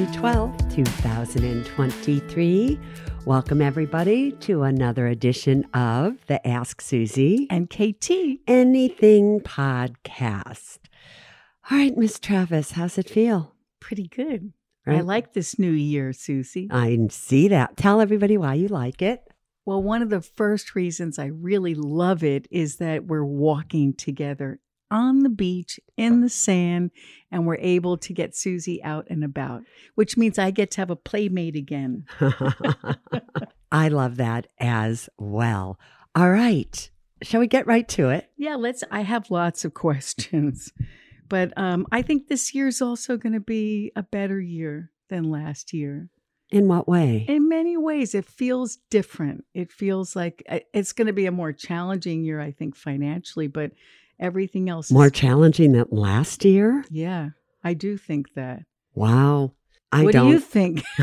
January 12th, 2023. Welcome, everybody, to another edition of the Ask Suze and KT Anything podcast. All right, Miss Travis, how's it feel? Pretty good. Right? I like this new year, Suze. I see that. Tell everybody why you like it. Well, one of the first reasons I really love it is that we're walking together on the beach in the sand and we're able to get Suze out and about, which means I get to have a playmate again. I love that as well. All right. Shall we get right to it? Yeah, let's. I have lots of questions, but um, I think this year's also going to be a better year than last year. In what way? In many ways, it feels different. It feels like uh, it's going to be a more challenging year, I think, financially, but Everything else more challenging than last year. Yeah, I do think that. Wow. I what don't. do you think?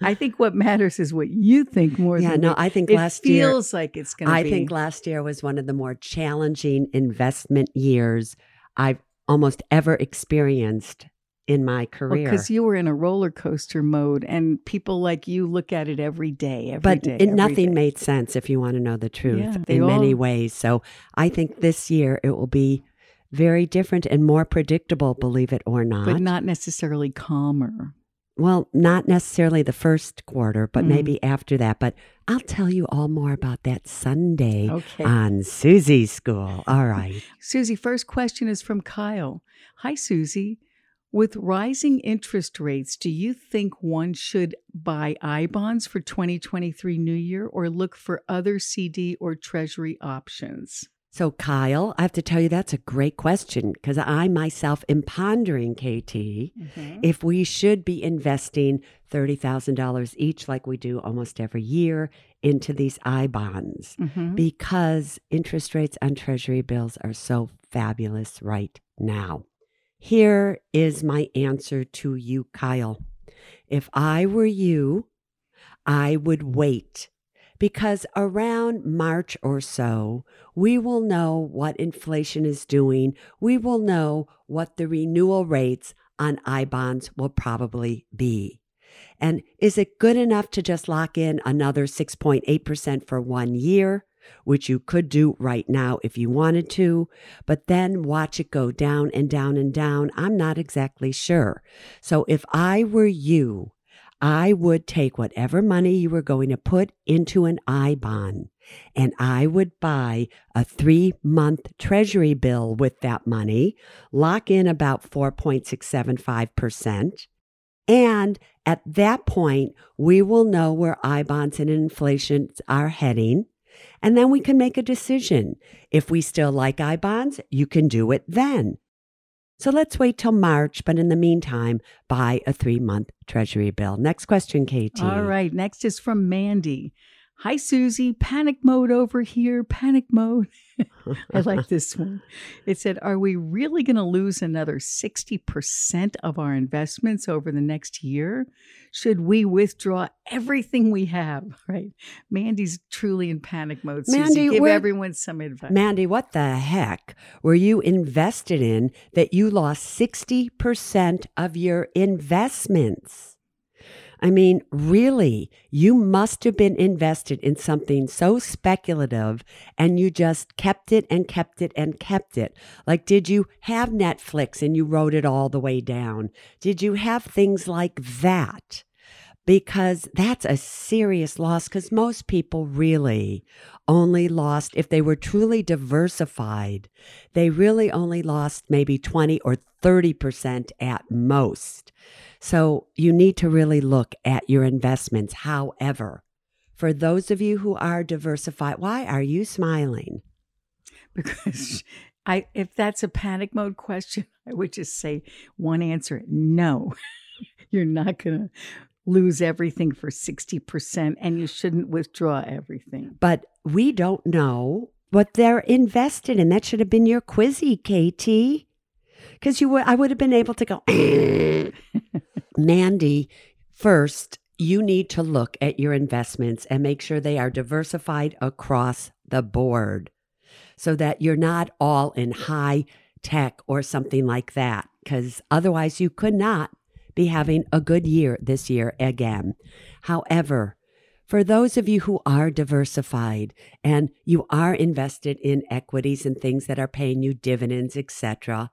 I think what matters is what you think more yeah, than no, I think it last year feels like it's going to I be. think last year was one of the more challenging investment years I've almost ever experienced in my career. Because well, you were in a roller coaster mode, and people like you look at it every day. Every but day, it, every nothing day. many sense if you want to know the truth yeah, in all, many ways. So I think this year it will be very different and more predictable, believe it or not. But not necessarily calmer. Well, not necessarily the first quarter, but mm. maybe after that. But I'll tell you all more about that Sunday okay. on Suze's School. All right. Suze, first question is from Kyle. Hi, Suze. With rising interest rates, do you think one should buy I bonds for 2023 New Year or look for other CD or Treasury options? So, Kyle, I have to tell you that's a great question because I myself am pondering, KT, mm-hmm. if we should be investing $30,000 each, like we do almost every year, into these I bonds mm-hmm. because interest rates on Treasury bills are so fabulous right now. Here is my answer to you, Kyle. If I were you, I would wait because around March or so, we will know what inflation is doing. We will know what the renewal rates on I bonds will probably be. And is it good enough to just lock in another 6.8% for one year? Which you could do right now if you wanted to, but then watch it go down and down and down. I'm not exactly sure. So if I were you, I would take whatever money you were going to put into an I bond and I would buy a three month treasury bill with that money, lock in about 4.675%. And at that point, we will know where I bonds and inflation are heading. And then we can make a decision. If we still like I bonds, you can do it then. So let's wait till March, but in the meantime, buy a three month treasury bill. Next question, KT. All right. Next is from Mandy. Hi, Suze. Panic mode over here. Panic mode. I like this one. It said, Are we really going to lose another 60% of our investments over the next year? Should we withdraw everything we have? Right. Mandy's truly in panic mode. Suze. Mandy, give everyone some advice. Mandy, what the heck were you invested in that you lost 60% of your investments? I mean, really, you must have been invested in something so speculative and you just kept it and kept it and kept it. Like, did you have Netflix and you wrote it all the way down? Did you have things like that? Because that's a serious loss because most people really only lost, if they were truly diversified, they really only lost maybe 20 or 30% at most. So you need to really look at your investments. However, for those of you who are diversified, why are you smiling? Because I if that's a panic mode question, I would just say one answer, no. You're not going to lose everything for 60% and you shouldn't withdraw everything. But we don't know what they're invested in. That should have been your quizzy, KT. Because you would I would have been able to go Mandy, first, you need to look at your investments and make sure they are diversified across the board so that you're not all in high tech or something like that, because otherwise you could not be having a good year this year again. However, for those of you who are diversified and you are invested in equities and things that are paying you dividends, etc.,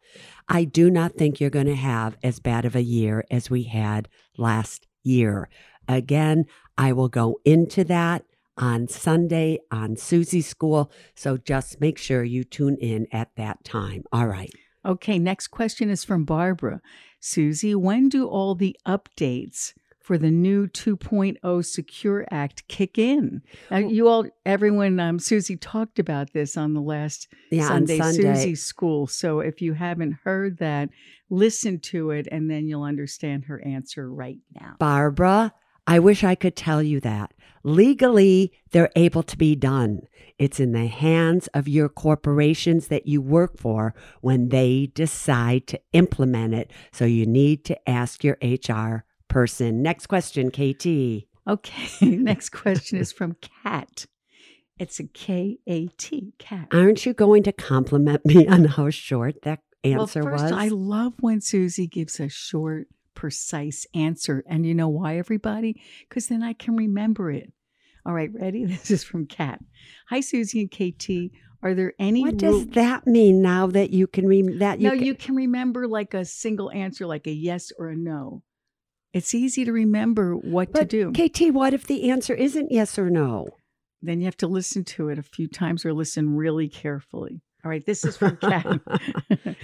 I do not think you're going to have as bad of a year as we had last year. Again, I will go into that on Sunday on Suze School, so just make sure you tune in at that time. All right. Okay, next question is from Barbara. Suze, when do all the updates for the new 2.0 Secure Act kick in. Now, you all, everyone, um, Suze talked about this on the last yeah, Sunday, Sunday, Suze School. So if you haven't heard that, listen to it and then you'll understand her answer right now. Barbara, I wish I could tell you that. Legally, they're able to be done. It's in the hands of your corporations that you work for when they decide to implement it. So you need to ask your HR person. Next question, KT. Okay, next question is from Kat. It's a K A T, cat. Aren't you going to compliment me on how short that answer well, first, was? I love when Suze gives a short, precise answer. And you know why, everybody? Because then I can remember it. All right, ready? This is from Kat. Hi, Suze and KT. Are there any? What does that mean? Now that you can remember that you no, can- you can remember like a single answer, like a yes or a no. It's easy to remember what but to do. KT, what if the answer isn't yes or no? Then you have to listen to it a few times or listen really carefully. All right, this is from Kat.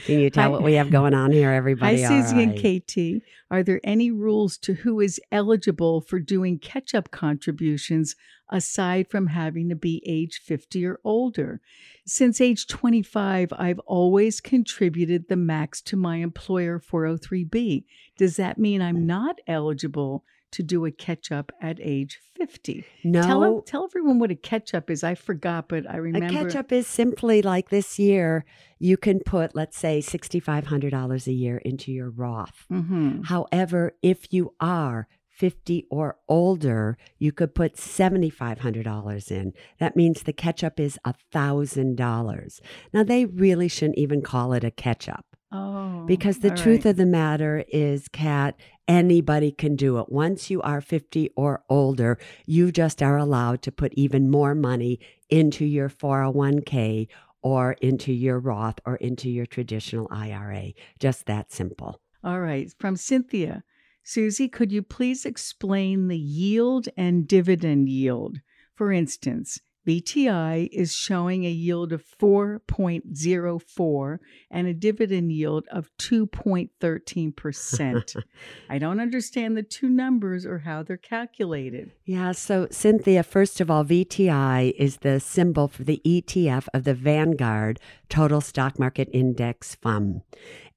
Can you tell what we have going on here, everybody? Hi, Suze right. and KT. Are there any rules to who is eligible for doing catch up contributions aside from having to be age 50 or older? Since age 25, I've always contributed the max to my employer 403B. Does that mean I'm not eligible to do a catch up at age 50. No. Tell, tell everyone what a catch up is. I forgot, but I remember. A catch up is simply like this year, you can put, let's say, $6,500 a year into your Roth. Mm-hmm. However, if you are 50 or older, you could put $7,500 in. That means the catch up is $1,000. Now, they really shouldn't even call it a catch up. Oh, because the truth right. of the matter is, Kat, anybody can do it. Once you are 50 or older, you just are allowed to put even more money into your 401k or into your Roth or into your traditional IRA. Just that simple. All right. From Cynthia Suze, could you please explain the yield and dividend yield? For instance, VTI is showing a yield of 4.04 and a dividend yield of 2.13%. I don't understand the two numbers or how they're calculated. Yeah, so Cynthia, first of all, VTI is the symbol for the ETF of the Vanguard Total Stock Market Index Fund.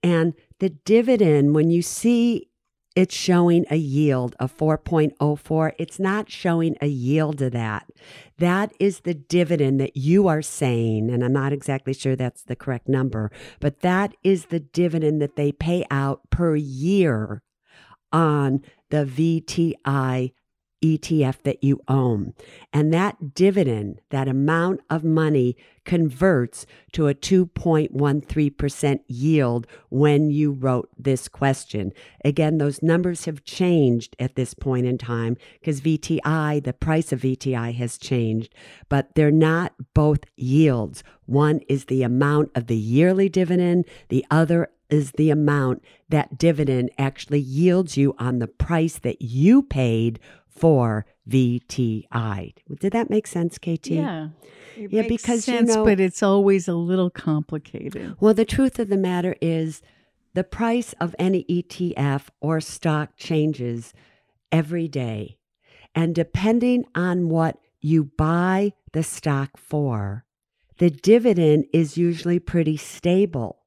And the dividend, when you see it's showing a yield of 4.04. It's not showing a yield of that. That is the dividend that you are saying, and I'm not exactly sure that's the correct number, but that is the dividend that they pay out per year on the VTI ETF that you own. And that dividend, that amount of money converts to a 2.13% yield when you wrote this question. Again, those numbers have changed at this point in time because VTI, the price of VTI has changed, but they're not both yields. One is the amount of the yearly dividend, the other is the amount that dividend actually yields you on the price that you paid for VTI. Did that make sense, KT? Yeah. yeah, because sense, you know, but it's always a little complicated. Well, the truth of the matter is the price of any ETF or stock changes every day. And depending on what you buy the stock for, the dividend is usually pretty stable.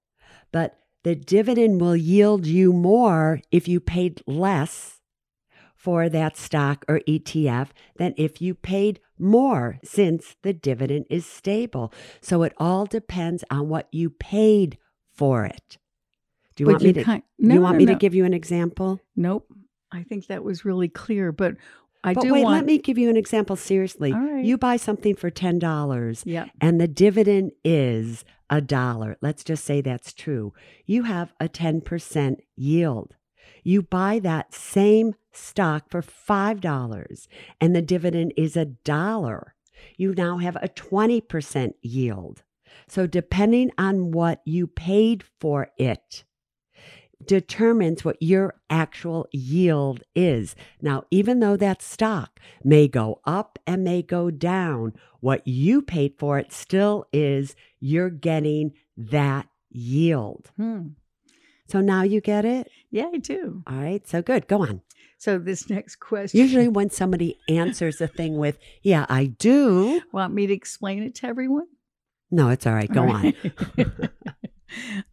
But the dividend will yield you more if you paid less for that stock or ETF than if you paid more since the dividend is stable. So it all depends on what you paid for it. Do you But want me to no, you want no, me no. to give you an example? Nope. I think that was really clear, but I but do wait, want. let me give you an example seriously. Right. You buy something for $10 Yeah. and the dividend is a dollar. Let's just say that's true. You have a 10% yield. You buy that same stock for $5 and the dividend is a dollar. You now have a 20% yield. So, depending on what you paid for it, determines what your actual yield is. Now, even though that stock may go up and may go down, what you paid for it still is you're getting that yield. Hmm. So now you get it? Yeah, I do. All right, so good. Go on. So this next question. Usually, when somebody answers a thing with, Yeah, I do. want me to explain it to everyone? No, it's all right. Go All on.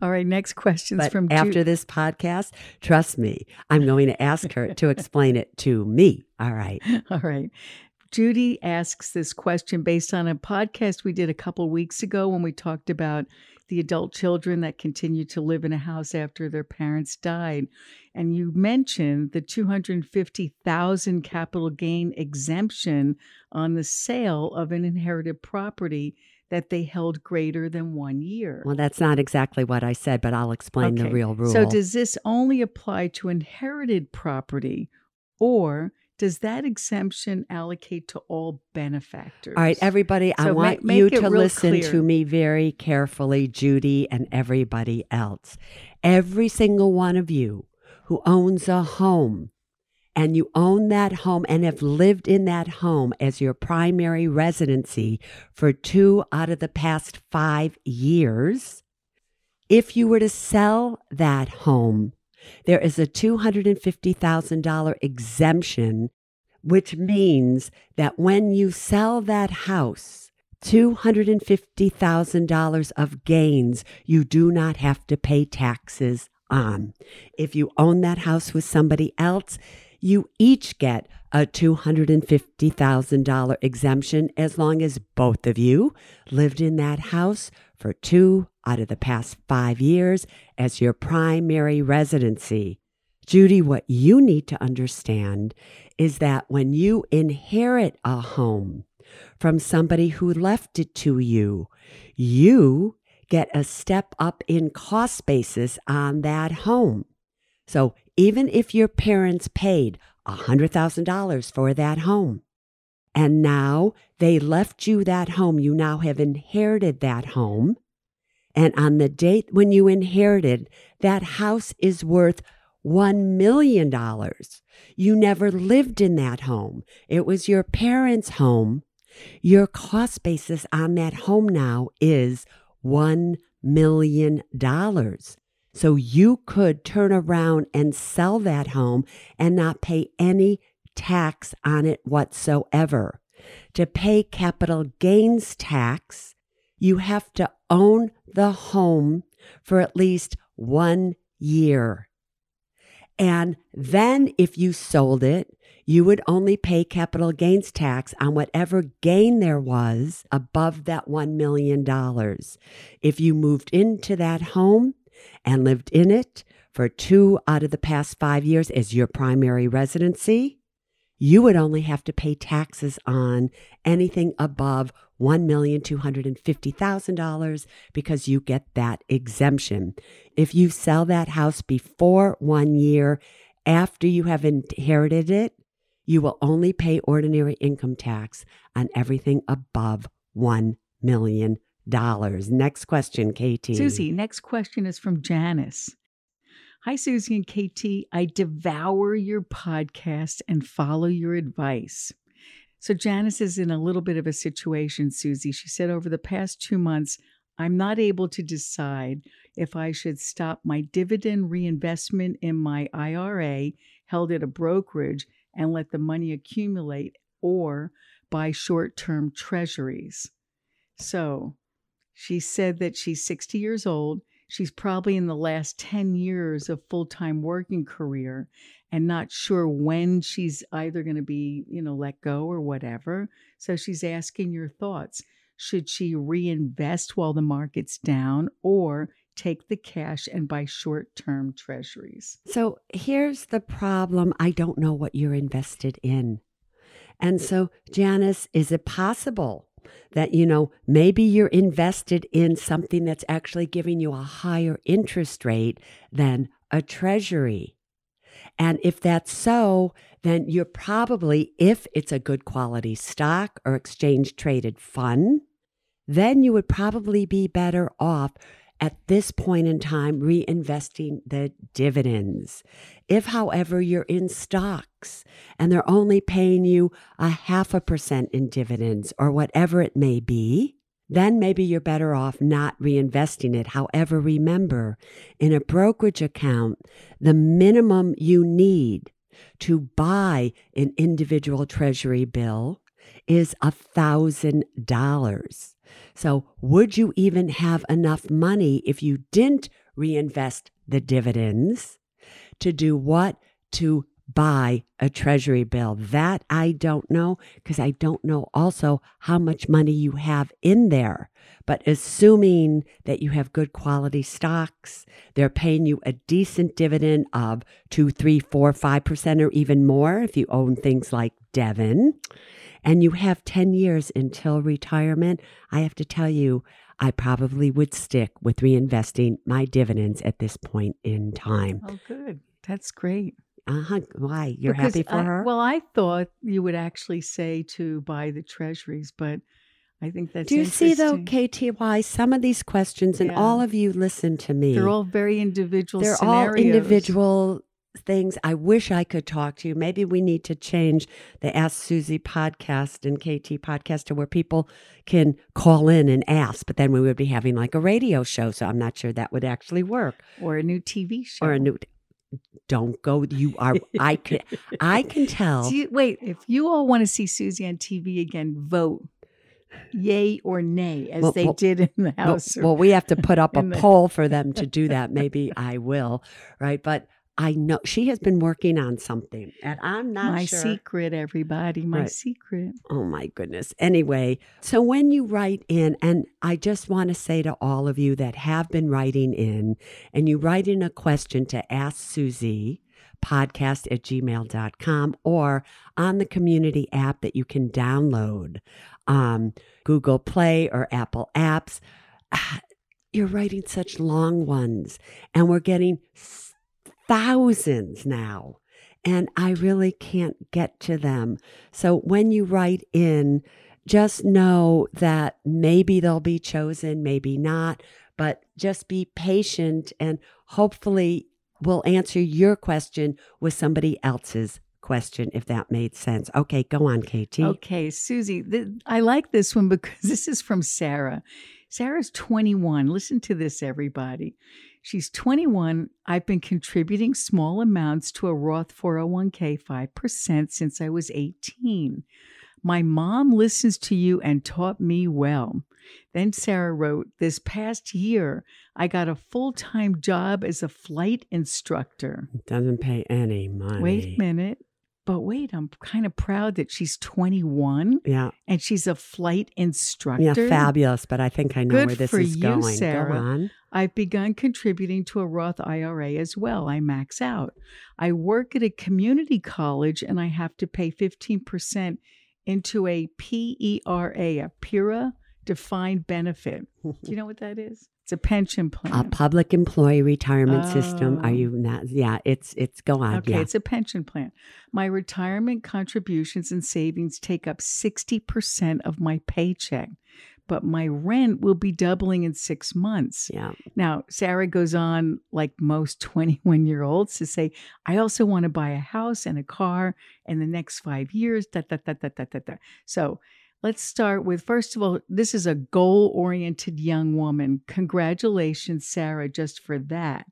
All right. Next question's But from Ju- after this podcast, trust me, I'm going to ask her to explain it to me. All right. All right. Judy asks this question based on a podcast we did a couple weeks ago when we talked about the adult children that continue to live in a house after their parents died. And you mentioned the 250,000 capital gain exemption on the sale of an inherited property that they held greater than 1 year. Well, that's not exactly what I said, but I'll explain the real rule. So, does this only apply to inherited property, or does that exemption allocate to all benefactors? All right, everybody, I So ma- want make you to listen clear. to me very carefully, Judy and everybody else. Every single one of you who owns a home and you own that home and have lived in that home as your primary residency for two out of the past five years, if you were to sell that home, there is a $250,000 exemption, which means that when you sell that house, $250,000 of gains you do not have to pay taxes on. If you own that house with somebody else, you each get a $250,000 exemption as long as both of you lived in that house for two out of the past five years as your primary residency. Judy, what you need to understand is that when you inherit a home from somebody who left it to you, you get a step up in cost basis on that home. So even if your parents paid $100,000 for that home, and now they left you that home, you now have inherited that home. And on the date when you inherited, that house is worth $1 million. You never lived in that home. It was your parents' home. Your cost basis on that home now is $1 million. So you could turn around and sell that home and not pay any tax on it whatsoever. To pay capital gains tax, you have to own the home for at least one year. And then if you sold it, you would only pay capital gains tax on whatever gain there was above that $1 million. If you moved into that home and lived in it for two out of the past five years as your primary residency, you would only have to pay taxes on anything above $1,250,000 because you get that exemption. If you sell that house before one year after you have inherited it, you will only pay ordinary income tax on everything above $1 million. Next question, KT. Suze, next question is from Janice. Hi, Suze and KT. I devour your podcast and follow your advice. So, Janice is in a little bit of a situation, Suze. She said, over the past two months, I'm not able to decide if I should stop my dividend reinvestment in my IRA held at a brokerage and let the money accumulate or buy short term treasuries. So, she said that she's 60 years old she's probably in the last 10 years of full-time working career and not sure when she's either going to be, you know, let go or whatever. So she's asking your thoughts. Should she reinvest while the market's down or take the cash and buy short-term treasuries? So here's the problem. I don't know what you're invested in. And so, Janice, is it possible that, you know, maybe you're invested in something that's actually giving you a higher interest rate than a treasury. And if that's so, then you're probably, if it's a good quality stock or exchange traded fund, then you would probably be better off at this point in time reinvesting the dividends. If, however, you're in stocks and they're only paying you a half a percent in dividends or whatever it may be, then maybe you're better off not reinvesting it. However, remember, in a brokerage account, the minimum you need to buy an individual treasury bill is a thousand dollars. So, would you even have enough money if you didn't reinvest the dividends to do what? To buy a treasury bill. That I don't know because I don't know also how much money you have in there. But assuming that you have good quality stocks, they're paying you a decent dividend of two, three, four, five percent or even more if you own things like Devon and you have 10 years until retirement, I have to tell you, I probably would stick with reinvesting my dividends at this point in time. Oh, good. That's great. Uh huh. Why? You're Because happy for I- her? Well, I thought you would actually say to buy the treasuries, but I think that's Do you see, though, KTY? Some of these questions, and Yeah. all of you listen to me, They're all very individual they're all individual things. I wish I could talk to you. Maybe we need to change the Ask Suze podcast and KT podcast to where people can call in and ask, but then we would be having like a radio show. So I'm not sure that would actually work. Or a new TV show. Or a new. Don't go. You are. I can. I can tell. Do you- wait, if you all want to see Suze on TV again, vote yay or nay, as Well, they well, did in the Well, House. or- well, we have to put up a the- poll for them to do that. Maybe I will, right? But I know she has been working on something, and I'm not my sure. secret, everybody, my Right. secret. Oh my goodness. Anyway, so when you write in, and I just want to say to all of you that have been writing in, and you write in a question to Ask Suze, podcast at gmail.com, or on the community app that you can download, um, Google Play or Apple apps. ah, You're writing such long ones, and we're getting s- thousands now. And I really can't get to them. So when you write in, just know that maybe they'll be chosen, maybe not, but just be patient and hopefully we'll answer your question with somebody else's question, if that made sense. Okay, go on, KT. Okay, Suze, th- I like this one because this is from Sarah. Sarah's 21. Listen to this, everybody. She's 21. I've been contributing small amounts to a Roth 401k 5% since I was 18. My mom listens to you and taught me well. Then Sarah wrote, This past year, I got a full time job as a flight instructor. It Doesn't pay any money. Wait a minute. But wait, I'm kind of proud that she's 21 Yeah. and she's a flight instructor. Yeah, fabulous. But I think I know Good where this for is you, going. Sarah. Go on. I've begun contributing to a Roth IRA as well. I max out. I work at a community college and I have to pay 15% into a PERA, a PERA defined benefit. Do you know what that is? It's a pension plan. A public employee retirement system. Are Oh. you not? Yeah, it's it's go on. Okay, yeah. it's a pension plan. My retirement contributions and savings take up 60% of my paycheck, but my rent will be doubling in six months. yeah. Now, Sarah goes on, like most 21 year olds, to say, I also want to buy a house and a car in the next five years. Da, da, da, da, da, da, da. So let's start with first of all, this is a goal oriented young woman. Congratulations, Sarah, just for that.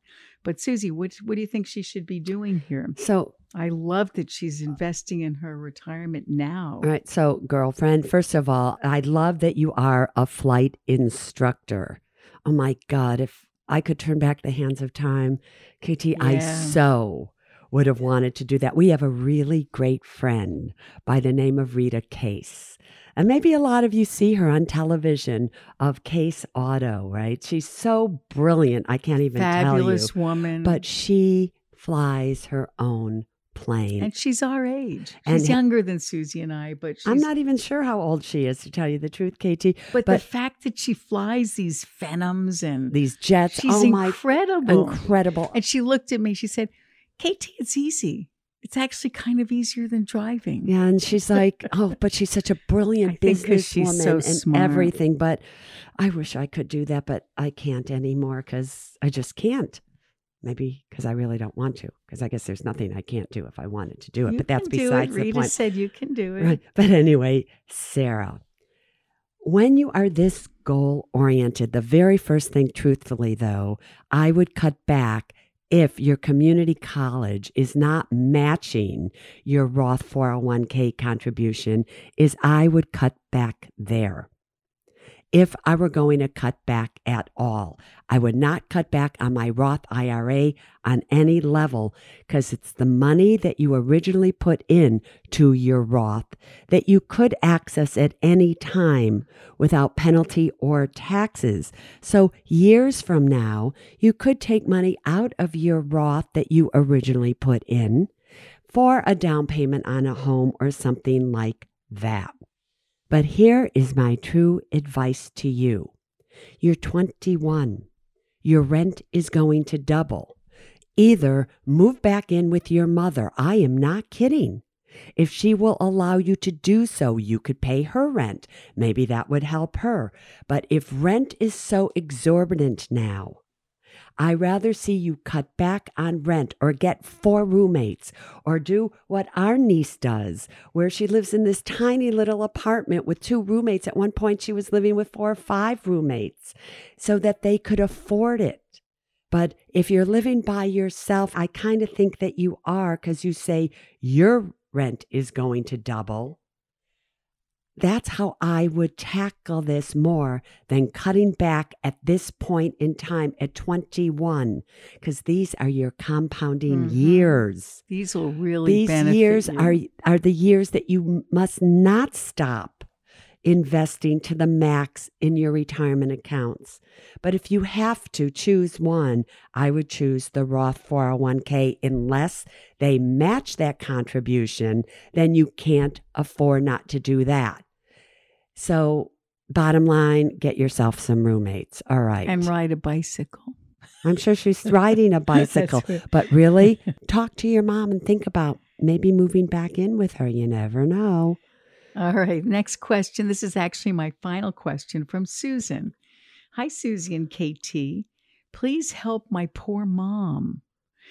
But Suze, what, what do you think she should be doing here? So I love that she's investing in her retirement now. All right. So, girlfriend, first of all, I love that you are a flight instructor. Oh my God. If I could turn back the hands of time, KT, I so would have wanted to do that. We have a really great friend by the name of Rita Case. And maybe a lot of you see her on television of Case Auto, right? She's so brilliant. I can't even tell you. Fabulous woman. But she flies her own plane. and she's our age. She's ha- younger than Suze and I, but she's I'm not even sure how old she is, to tell you the truth, KT. But, the fact that she flies these phenoms and These jets, she's oh my, incredible. incredible. and she looked at me. She said, "KT, it's easy. It's actually kind of easier than driving." Yeah, and she's like, oh, but she's such a brilliant I think 'cause she's businesswoman so and smart. everything. But I wish I could do that, but I can't anymore because I just can't. Maybe because I really don't want to, because I guess there's nothing I can't do if I wanted to do it. You but that's can do it. besides the Rita point. said you can do it. Right. But anyway, Sarah, when you are this goal oriented, the very first thing, truthfully, though, I would cut back if your community college is not matching your Roth 401k contribution, is I would cut back there. If I were going to cut back at all, I would not cut back on my Roth IRA on any level because it's the money that you originally put in to your Roth that you could access at any time without penalty or taxes. So, years from now, you could take money out of your Roth that you originally put in for a down payment on a home or something like that. But here is my true advice to you you're 21, your rent is going to double. Either move back in with your mother. I am not kidding. If she will allow you to do so, you could pay her rent. Maybe that would help her. But if rent is so exorbitant now, I rather see you cut back on rent or get four roommates or do what our niece does, where she lives in this tiny little apartment with two roommates. At one point, she was living with four or five roommates so that they could afford it. But if you're living by yourself, I kind of think that you are because you say your rent is going to double. That's how I would tackle this more than cutting back at this point in time at 21, because these are your compounding Mhm. years. These will really These benefit years you. are are the years that you must not stop investing to the max in your retirement accounts. But if you have to choose one, I would choose the Roth 401k unless they match that contribution, then you can't afford not to do that. So, bottom line, get yourself some roommates. All right. and ride a bicycle. I'm sure she's riding a bicycle. But really, talk to your mom and think about maybe moving back in with her. You never know. All right, next question. This is actually my final question from Susan. Hi, Suze and KT. Please help my poor mom.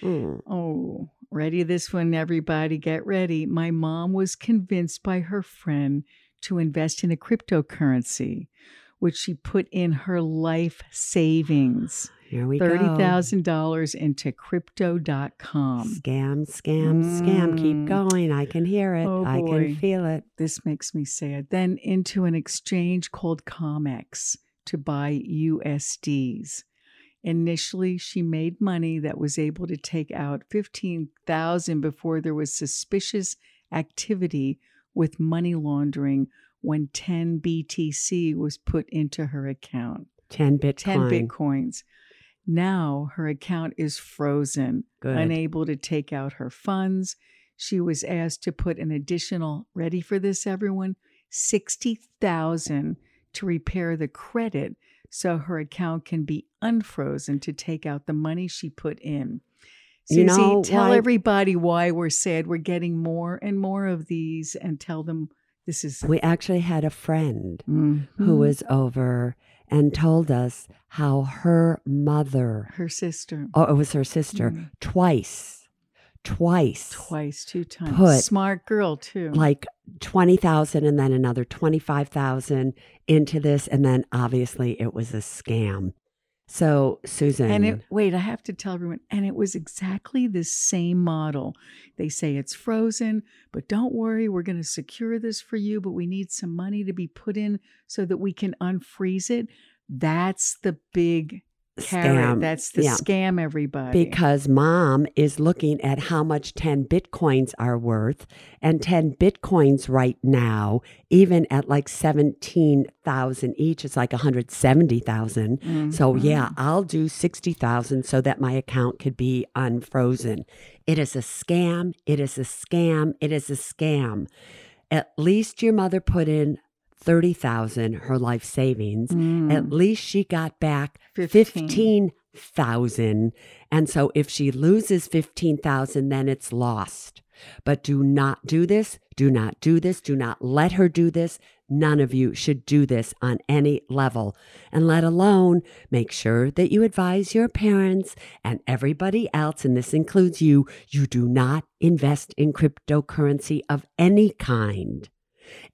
Hmm. Oh, ready this one, everybody. Get ready. My mom was convinced by her friend to invest in a cryptocurrency, which she put in her life savings. Here we go. $30,000 into crypto.com. Scam, scam, scam. Keep Mm. going. I can hear it. Oh, I boy. can feel it. This makes me sad. Then into an exchange called COMEX to buy USDs. Initially, she made money that was able to take out 15,000 before there was suspicious activity with money laundering when 10 BTC was put into her account. 10 Bitcoin. 10 Bitcoins. Now her account is frozen, Good. unable to take out her funds. She was asked to put an additional, ready for this, everyone, 60,000 to repair the credit so her account can be unfrozen to take out the money she put in. Suze, You know tell why- everybody why we're sad. We're getting more and more of these and tell them this is We actually had a friend Mhm. who was over and told us how her mother, her sister oh, it was her sister, Mm. twice, twice, twice, two times. Put- Smart girl too. like 20,000 and then another 25,000 into this. And then obviously it was a scam. So, Susan. And it, wait, I have to tell everyone, and it was exactly the same model. They say it's frozen, but don't worry, we're going to secure this for you, but we need some money to be put in so that we can unfreeze it. That's the big carrot. Scam. That's the Yeah. scam, everybody. because mom is looking at how much 10 bitcoins are worth and 10 bitcoins right now even at like 17,000 each it's like 170,000 so Mhm. yeah I'll do 60,000 so that my account could be unfrozen it is a scam it is a scam it is a scam at least your mother put in 30,000 her life savings Mm. at least she got back 15. 15,000. And so if she loses 15,000, then it's lost. But do not do this. Do not do this. Do not let her do this. None of you should do this on any level. And let alone make sure that you advise your parents and everybody else, and this includes you, you do not invest in cryptocurrency of any kind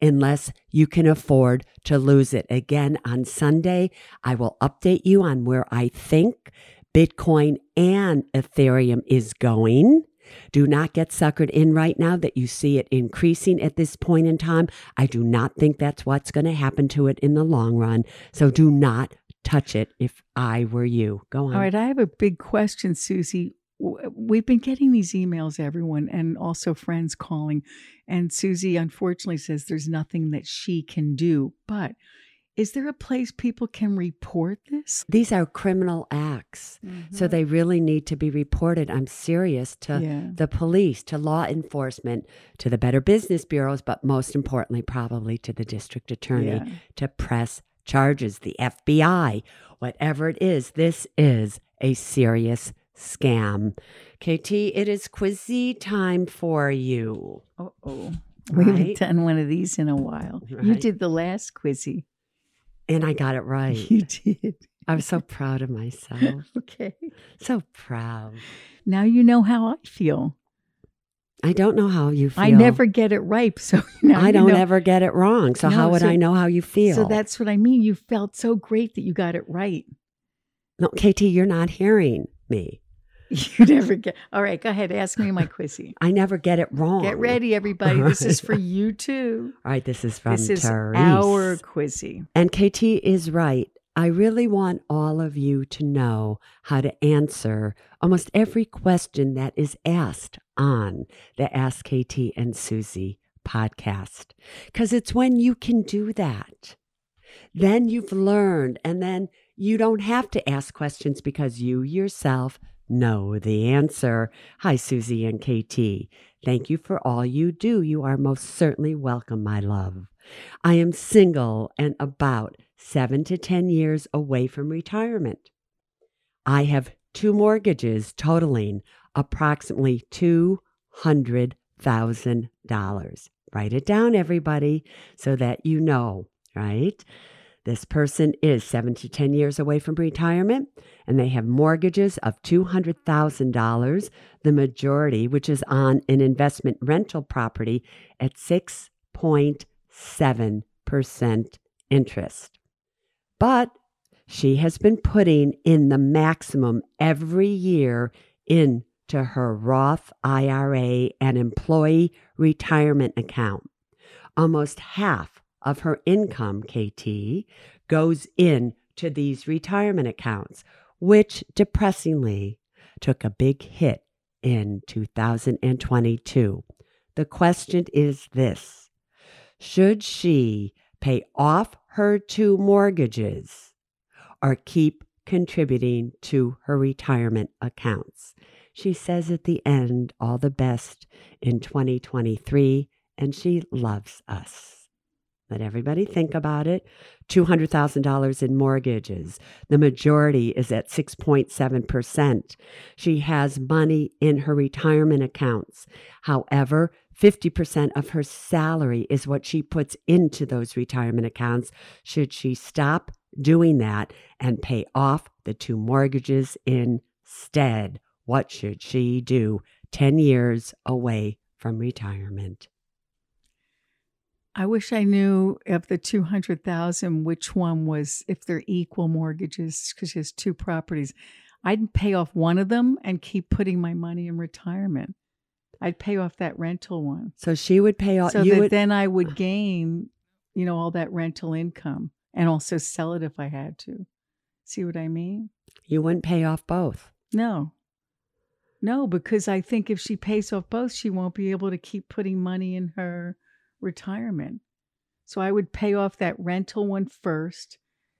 unless you can afford to lose it. Again, on Sunday, I will update you on where I think Bitcoin and Ethereum is going. Do not get suckered in right now that you see it increasing at this point in time. I do not think that's what's going to happen to it in the long run. So do not touch it if I were you. Go on. All right, I have a big question, Suze. W- uh, We've been getting these emails, everyone, and also friends calling. And Suze, unfortunately, says there's nothing that she can do. But is there a place people can report this? These are criminal acts. So mm-hmm. they really need to be reported. I'm serious to Yeah. the police, to law enforcement, to the Better Business Bureaus, but most importantly, probably to the district attorney Yeah. to press charges, the FBI, whatever it is. This is a serious scam. KT, it is quizzy time for you. Oh, oh. We haven't done one of these in a while. You did the last quizzy. And I got it right. You did. I'm so proud of myself. Okay. So proud. Now you know how I feel. I don't know how you feel. I never get it right. So I don't know. ever get it wrong. So No, how would so- I know how you feel? So that's what I mean. You felt so great that you got it right. no, KT, you're not hearing me. You never get. All right, go ahead. Ask me my quizzy. I never get it wrong. Get ready, everybody. This is for you too. All right, this is from This is Therese. our quizzy. And KT is right. I really want all of you to know how to answer almost every question that is asked on the Ask KT and Suze podcast. Because it's when you can do that. Then you've learned, and then you don't have to ask questions because you yourself know the answer. Hi, Suze and KT. Thank you for all you do. You are most certainly welcome, my love. I am single and about seven to 10 years away from retirement. I have two mortgages totaling approximately $200,000. Write it down, everybody, so that you know, right? This person is seven to 10 years away from retirement, and they have mortgages of $200,000, the majority, which is on an investment rental property at 6.7% interest. But she has been putting in the maximum every year into her Roth IRA and employee retirement account. Almost half of her income, KT, goes in to these retirement accounts, which depressingly took a big hit in 2022. The question is this Should she pay off her two mortgages or keep contributing to her retirement accounts? She says at the end, all the best in 2023, and she loves us. Let everybody think about it. $200,000 in mortgages. The majority is at 6.7%. She has money in her retirement accounts. However, 50% of her salary is what she puts into those retirement accounts. Should she stop doing that and pay off the two mortgages instead? What should she do 10 years away from retirement? I wish I knew of the 200,000 which one was if they're equal mortgages cuz she has two properties. I'd pay off one of them and keep putting my money in retirement. I'd pay off that rental one. So she would pay off So you that would, then I would gain, you know, all that rental income and also sell it if I had to. See what I mean? you wouldn't pay off both. No. No, because I think if she pays off both, she won't be able to keep putting money in her retirement. So I would pay off that rental one first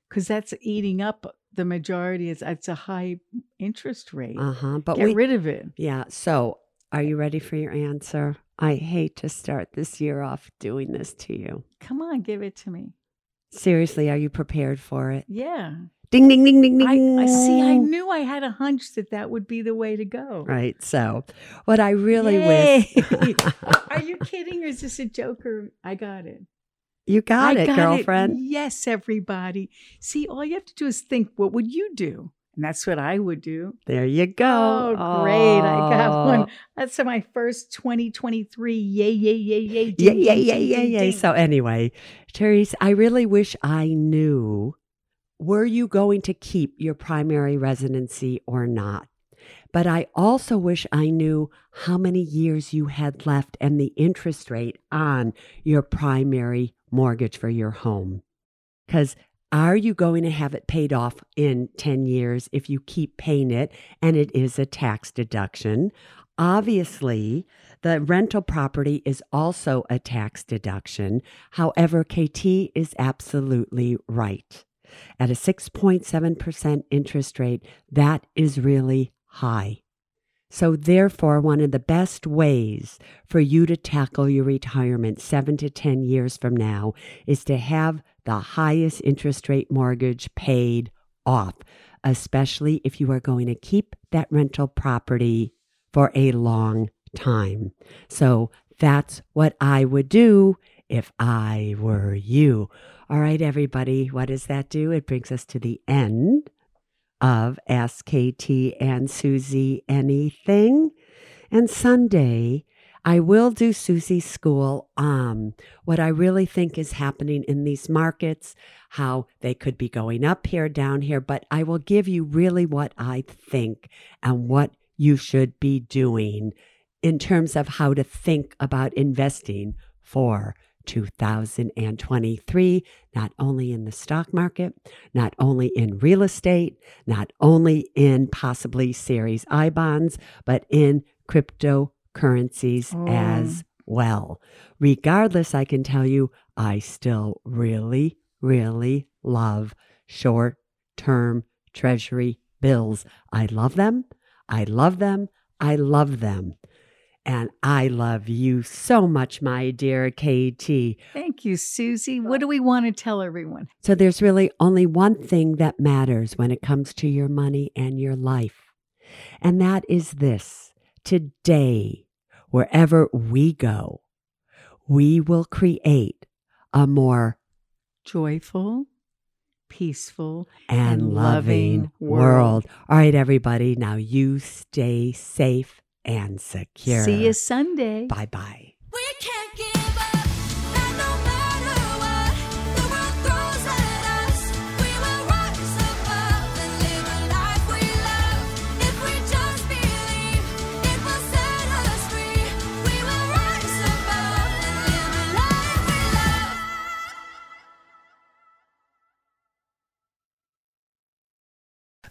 because that's eating up the majority. It's, it's a high interest rate. Uh-huh. But Get we rid of it. Yeah. So, are you ready for your answer? I hate to start this year off doing this to you. Come on, give it to me. Seriously, are you prepared for it? Yeah. Ding, ding, ding, ding, ding. I, I see. I knew I had a hunch that that would be the way to go. Right. So, what I really Yay. wish Are you kidding, or is this a joke? Or I got it. you got I it, got girlfriend. Yes, everybody. See, all you have to do is think, what would you do? And that's what I would do. There you go. Oh, great. I got one. That's my first 2023. Yay, yay, yay, yay. Yeah, ding, yeah. ding. So, anyway, Therese, I really wish I knew were you going to keep your primary residency or not? But I also wish I knew how many years you had left and the interest rate on your primary mortgage for your home. Because are you going to have it paid off in 10 years if you keep paying it and it is a tax deduction? Obviously, the rental property is also a tax deduction. However, KT is absolutely right. At a 6.7% interest rate, that is really high. So, therefore, one of the best ways for you to tackle your retirement seven to 10 years from now is to have the highest interest rate mortgage paid off, especially if you are going to keep that rental property for a long time. So, that's what I would do if I were you. All right, everybody, what does that do? It brings us to the end of Ask KT and Suze Anything. And Sunday, I will do Suze's school um what I really think is happening in these markets, how they could be going up here, down here, but I will give you really what I think and what you should be doing in terms of how to think about investing for 2023, not only in the stock market, not only in real estate, not only in possibly Series I bonds, but in cryptocurrencies Oh. as well. Regardless, I can tell you, I still really, really love short term treasury bills. I love them. I love them. I love them. And I love you so much, my dear KT. Thank you, Suze. What do we want to tell everyone? So there's really only one thing that matters when it comes to your money and your life. And that is this today, wherever we go, we will create a more Joyful, peaceful, and, And loving loving world. world. All right, everybody. Now you stay safe and secure. see you Sunday. Bye bye.